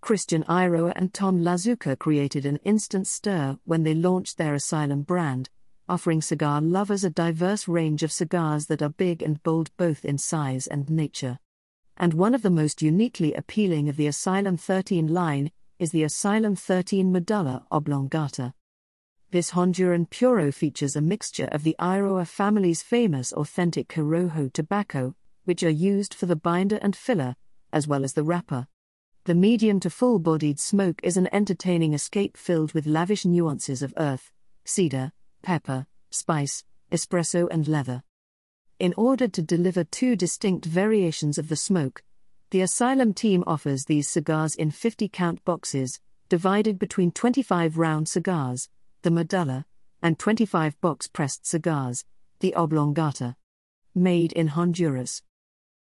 Christian Eiroa and Tom Lazuka created an instant stir when they launched their Asylum brand, offering cigar lovers a diverse range of cigars that are big and bold both in size and nature. And one of the most uniquely appealing of the Asylum 13 line is the Asylum 13 Medulla Oblongata. This Honduran Puro features a mixture of the Eiroa family's famous authentic Corojo tobacco, which are used for the binder and filler, as well as the wrapper. The medium to full bodied smoke is an entertaining escape filled with lavish nuances of earth, cedar, pepper, spice, espresso, and leather. In order to deliver two distinct variations of the smoke, the Asylum team offers these cigars in 50 count boxes, divided between 25 round cigars, the Medulla, and 25 box pressed cigars, the Oblongata. Made in Honduras.